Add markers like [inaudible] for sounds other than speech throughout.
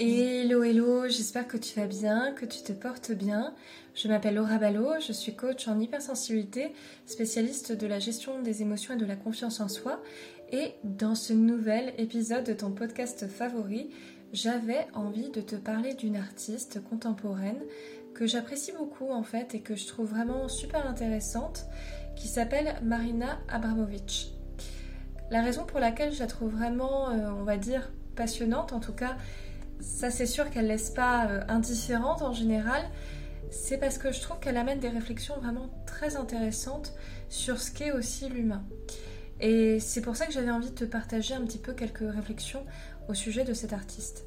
Hello, hello, j'espère que tu vas bien, que tu te portes bien. Je m'appelle Laura Ballot, je suis coach en hypersensibilité, spécialiste de la gestion des émotions et de la confiance en soi. Et dans ce nouvel épisode de ton podcast favori, j'avais envie de te parler d'une artiste contemporaine que j'apprécie beaucoup en fait et que je trouve vraiment super intéressante, qui s'appelle Marina Abramovic. La raison pour laquelle je la trouve vraiment, euh, on va dire, passionnante, en tout cas, ça c'est sûr qu'elle laisse pas euh, indifférente en général, c'est parce que je trouve qu'elle amène des réflexions vraiment très intéressantes sur ce qu'est aussi l'humain. Et c'est pour ça que j'avais envie de te partager un petit peu quelques réflexions au sujet de cet artiste.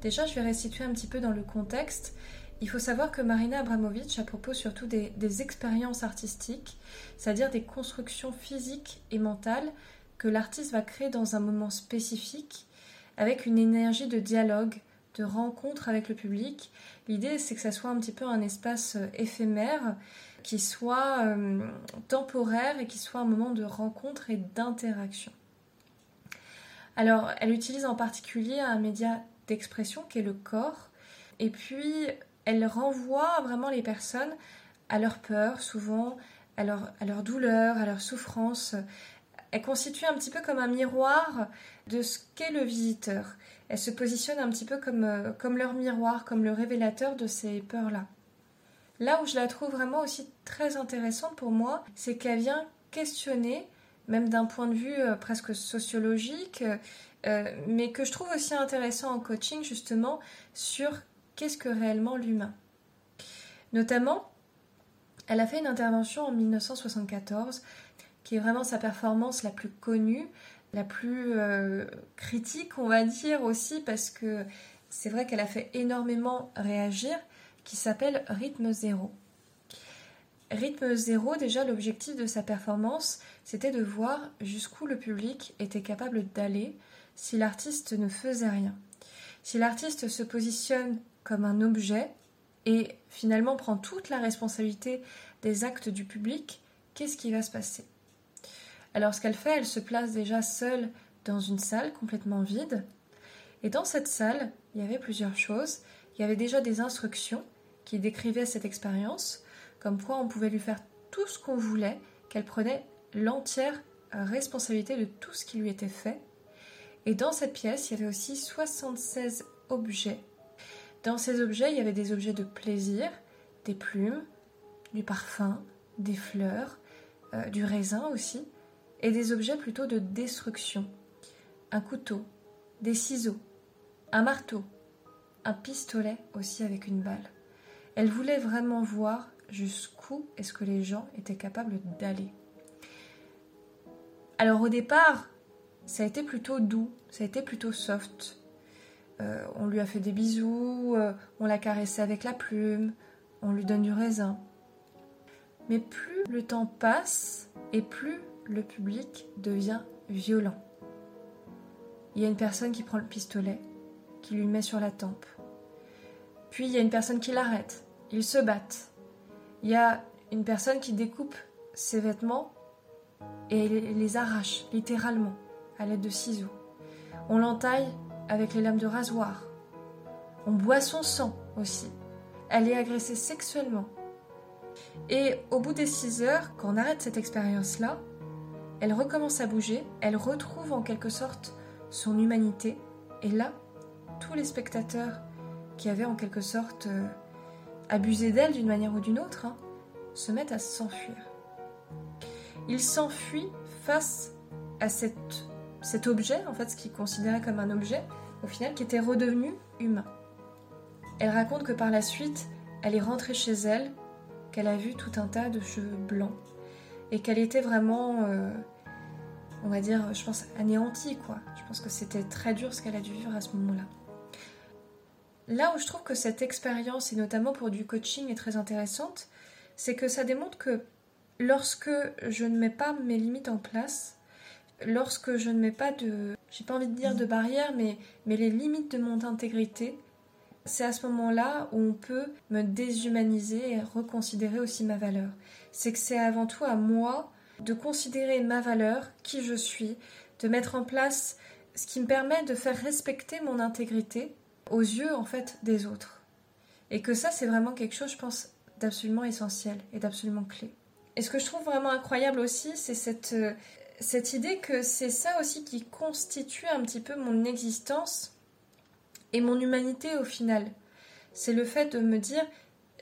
Déjà, je vais restituer un petit peu dans le contexte. Il faut savoir que Marina Abramovic a propos surtout des expériences artistiques, c'est-à-dire des constructions physiques et mentales que l'artiste va créer dans un moment spécifique avec une énergie de dialogue, de rencontre avec le public. L'idée, c'est que ça soit un petit peu un espace euh, éphémère, qui soit euh, temporaire et qui soit un moment de rencontre et d'interaction. Alors, elle utilise en particulier un média d'expression qui est le corps, et puis elle renvoie vraiment les personnes à leur peur, souvent à leur, à leur douleur, à leur souffrance elle constitue un petit peu comme un miroir de ce qu'est le visiteur. Elle se positionne un petit peu comme, euh, comme leur miroir, comme le révélateur de ces peurs-là. Là où je la trouve vraiment aussi très intéressante pour moi, c'est qu'elle vient questionner, même d'un point de vue euh, presque sociologique, euh, mais que je trouve aussi intéressant en coaching justement sur qu'est-ce que réellement l'humain. Notamment, elle a fait une intervention en 1974 qui est vraiment sa performance la plus connue, la plus euh, critique, on va dire aussi, parce que c'est vrai qu'elle a fait énormément réagir, qui s'appelle Rythme Zéro. Rythme Zéro, déjà l'objectif de sa performance, c'était de voir jusqu'où le public était capable d'aller si l'artiste ne faisait rien. Si l'artiste se positionne comme un objet et finalement prend toute la responsabilité des actes du public, qu'est-ce qui va se passer? Alors ce qu'elle fait, elle se place déjà seule dans une salle complètement vide. Et dans cette salle, il y avait plusieurs choses. Il y avait déjà des instructions qui décrivaient cette expérience, comme quoi on pouvait lui faire tout ce qu'on voulait, qu'elle prenait l'entière responsabilité de tout ce qui lui était fait. Et dans cette pièce, il y avait aussi 76 objets. Dans ces objets, il y avait des objets de plaisir, des plumes, du parfum, des fleurs, euh, du raisin aussi, et des objets plutôt de destruction. Un couteau, des ciseaux, un marteau, un pistolet aussi avec une balle. Elle voulait vraiment voir jusqu'où est-ce que les gens étaient capables d'aller. Alors au départ, ça a été plutôt doux, ça a été plutôt soft. Euh, on lui a fait des bisous, euh, on l'a caressé avec la plume, on lui donne du raisin. Mais plus le temps passe et plus le public devient violent. Il y a une personne qui prend le pistolet, qui lui met sur la tempe. Puis il y a une personne qui l'arrête. Ils se battent. Il y a une personne qui découpe ses vêtements et les arrache littéralement à l'aide de ciseaux. On l'entaille avec les lames de rasoir. On boit son sang aussi. Elle est agressée sexuellement. Et au bout des six heures, quand on arrête cette expérience-là, elle recommence à bouger, elle retrouve en quelque sorte son humanité, et là, tous les spectateurs qui avaient en quelque sorte euh, abusé d'elle d'une manière ou d'une autre, hein, se mettent à s'enfuir. Ils s'enfuient face à cet objet, en fait, ce qu'ils considéraient comme un objet, au final, qui était redevenu humain. Elle raconte que par la suite, elle est rentrée chez elle, qu'elle a vu tout un tas de cheveux blancs et qu'elle était vraiment, euh, on va dire, je pense, anéantie, quoi. Je pense que c'était très dur ce qu'elle a dû vivre à ce moment-là. Là où je trouve que cette expérience, et notamment pour du coaching, est très intéressante, c'est que ça démontre que lorsque je ne mets pas mes limites en place, lorsque je ne mets pas de, j'ai pas envie de dire de barrières, mais, mais les limites de mon intégrité, c'est à ce moment-là où on peut me déshumaniser et reconsidérer aussi ma valeur. C'est que c'est avant tout à moi de considérer ma valeur, qui je suis, de mettre en place ce qui me permet de faire respecter mon intégrité aux yeux en fait des autres. Et que ça, c'est vraiment quelque chose, je pense, d'absolument essentiel et d'absolument clé. Et ce que je trouve vraiment incroyable aussi, c'est cette, euh, cette idée que c'est ça aussi qui constitue un petit peu mon existence et mon humanité au final. C'est le fait de me dire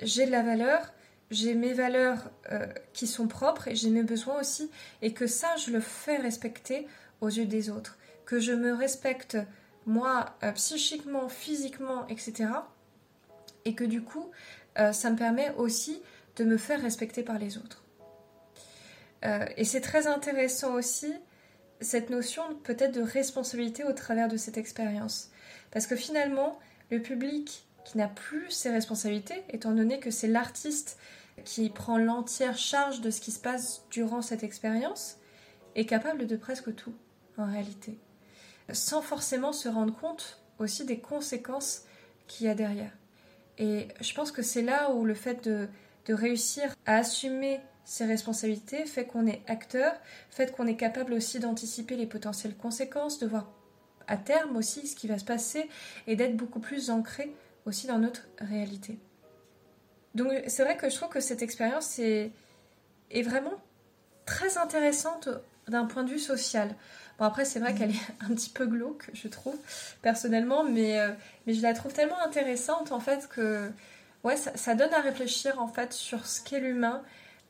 j'ai de la valeur, j'ai mes valeurs euh, qui sont propres et j'ai mes besoins aussi, et que ça, je le fais respecter aux yeux des autres. Que je me respecte moi euh, psychiquement, physiquement, etc. Et que du coup, euh, ça me permet aussi de me faire respecter par les autres. et c'est très intéressant aussi cette notion peut-être de responsabilité au travers de cette expérience. Parce que finalement, le public qui n'a plus ses responsabilités, étant donné que c'est l'artiste qui prend l'entière charge de ce qui se passe durant cette expérience, est capable de presque tout, en réalité, sans forcément se rendre compte aussi des conséquences qu'il y a derrière. Et je pense que c'est là où le fait de, de réussir à assumer ses responsabilités fait qu'on est acteur, fait qu'on est capable aussi d'anticiper les potentielles conséquences, de voir à terme aussi ce qui va se passer et d'être beaucoup plus ancré aussi dans notre réalité. Donc c'est vrai que je trouve que cette expérience est, est vraiment très intéressante d'un point de vue social. Bon après c'est vrai qu'elle est un petit peu glauque je trouve personnellement mais, euh, mais je la trouve tellement intéressante en fait que ouais ça, ça donne à réfléchir en fait sur ce qu'est l'humain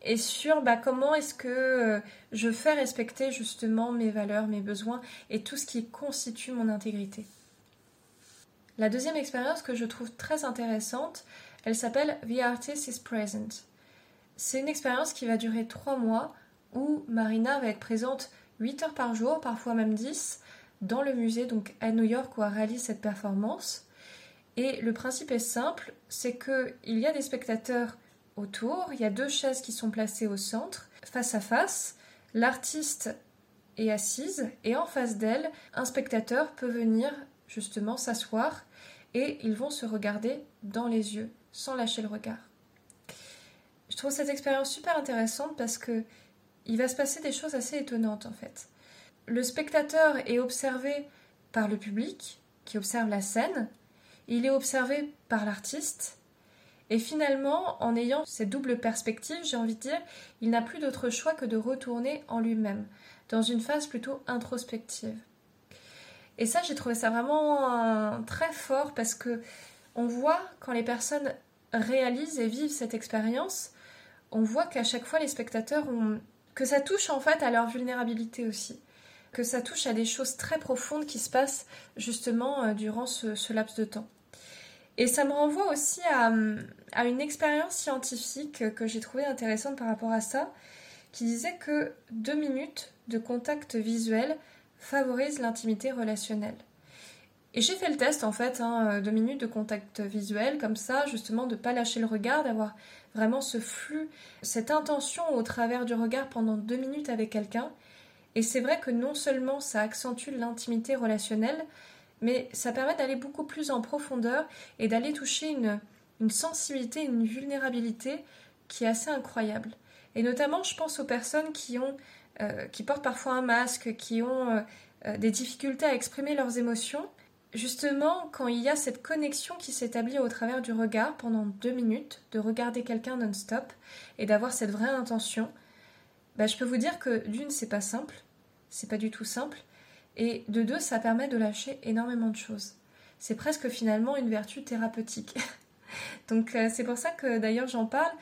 et sur bah, comment est-ce que euh, je fais respecter justement mes valeurs, mes besoins et tout ce qui constitue mon intégrité. La deuxième expérience que je trouve très intéressante, elle s'appelle The Artist is Present. C'est une expérience qui va durer trois mois où Marina va être présente 8 heures par jour, parfois même 10, dans le musée donc à New York où elle réalise cette performance. Et le principe est simple, c'est qu'il y a des spectateurs autour. Il y a deux chaises qui sont placées au centre, face à face. L'artiste est assise et en face d'elle, un spectateur peut venir justement s'asseoir et ils vont se regarder dans les yeux sans lâcher le regard. Je trouve cette expérience super intéressante parce que il va se passer des choses assez étonnantes en fait. Le spectateur est observé par le public qui observe la scène, il est observé par l'artiste et finalement, en ayant cette double perspective, j'ai envie de dire, il n'a plus d'autre choix que de retourner en lui-même, dans une phase plutôt introspective. Et ça, j'ai trouvé ça vraiment très fort parce que on voit quand les personnes réalisent et vivent cette expérience, on voit qu'à chaque fois les spectateurs ont que ça touche en fait à leur vulnérabilité aussi, que ça touche à des choses très profondes qui se passent justement euh, durant ce laps de temps. Et ça me renvoie aussi à, une expérience scientifique que j'ai trouvée intéressante par rapport à ça, qui disait que deux minutes de contact visuel favorisent l'intimité relationnelle. Et j'ai fait le test en fait, hein, deux minutes de contact visuel, comme ça, justement, de ne pas lâcher le regard, d'avoir vraiment ce flux, cette intention au travers du regard pendant deux minutes avec quelqu'un. Et c'est vrai que non seulement ça accentue l'intimité relationnelle, mais ça permet d'aller beaucoup plus en profondeur et d'aller toucher une, une sensibilité, une vulnérabilité qui est assez incroyable. Et notamment, je pense aux personnes qui ont, euh, qui portent parfois un masque, qui ont euh, euh, des difficultés à exprimer leurs émotions. Justement, quand il y a cette connexion qui s'établit au travers du regard pendant deux minutes, de regarder quelqu'un non-stop et d'avoir cette vraie intention, bah, je peux vous dire que d'une, c'est pas simple, c'est pas du tout simple, et de deux, ça permet de lâcher énormément de choses. C'est presque finalement une vertu thérapeutique. [laughs] Donc c'est pour ça que d'ailleurs j'en parle,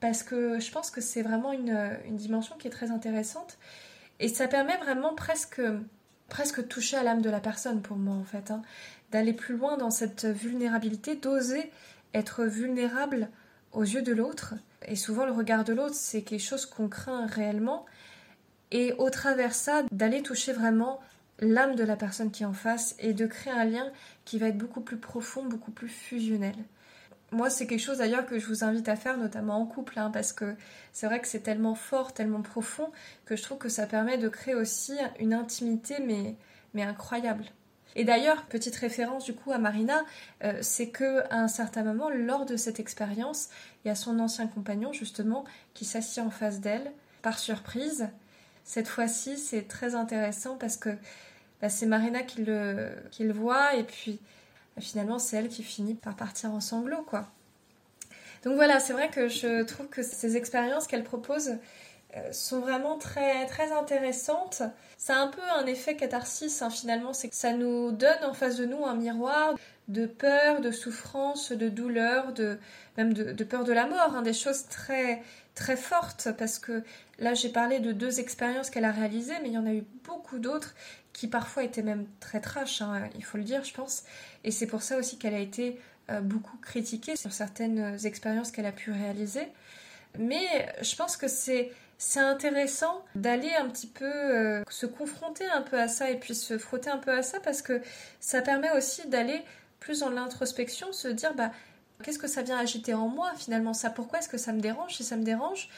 parce que je pense que c'est vraiment une, dimension qui est très intéressante. Et ça permet vraiment presque, presque toucher à l'âme de la personne pour moi en fait. Hein. D'aller plus loin dans cette vulnérabilité, d'oser être vulnérable aux yeux de l'autre. Et souvent le regard de l'autre, c'est quelque chose qu'on craint réellement. Et au travers ça, d'aller toucher vraiment l'âme de la personne qui est en face et de créer un lien qui va être beaucoup plus profond, beaucoup plus fusionnel. Moi, c'est quelque chose d'ailleurs que je vous invite à faire, notamment en couple, hein, parce que c'est vrai que c'est tellement fort, tellement profond, que je trouve que ça permet de créer aussi une intimité, mais, mais incroyable. Et d'ailleurs, petite référence du coup à Marina, euh, c'est que à un certain moment, lors de cette expérience, il y a son ancien compagnon justement qui s'assied en face d'elle par surprise. Cette fois-ci, c'est très intéressant parce que bah, c'est Marina qui le voit et puis finalement c'est elle qui finit par partir en sanglots quoi. Donc voilà, c'est vrai que je trouve que ces expériences qu'elle propose euh, sont vraiment très, très intéressantes. Ça a un peu un effet catharsis hein, finalement, c'est que ça nous donne en face de nous un miroir de peur, de souffrance, de douleur, de, même de, peur de la mort, hein, des choses très, très fortes parce que là j'ai parlé de deux expériences qu'elle a réalisées, mais il y en a eu beaucoup d'autres qui parfois étaient même très trash, hein, il faut le dire, je pense. Et c'est pour ça aussi qu'elle a été euh, beaucoup critiquée sur certaines expériences qu'elle a pu réaliser. Mais je pense que c'est c'est intéressant d'aller un petit peu euh, se confronter un peu à ça et puis se frotter un peu à ça parce que ça permet aussi d'aller plus dans l'introspection, se dire bah qu'est-ce que ça vient agiter en moi finalement? Ça pourquoi est-ce que ça me dérange? Si ça me dérange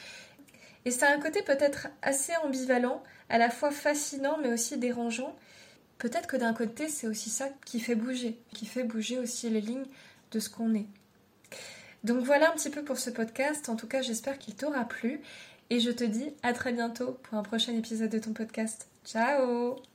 et ça un côté peut-être assez ambivalent, à la fois fascinant mais aussi dérangeant. Peut-être que d'un côté c'est aussi ça qui fait bouger, qui fait bouger aussi les lignes de ce qu'on est. Donc voilà un petit peu pour ce podcast. En tout cas, j'espère qu'il t'aura plu. Et je te dis à très bientôt pour un prochain épisode de ton podcast. Ciao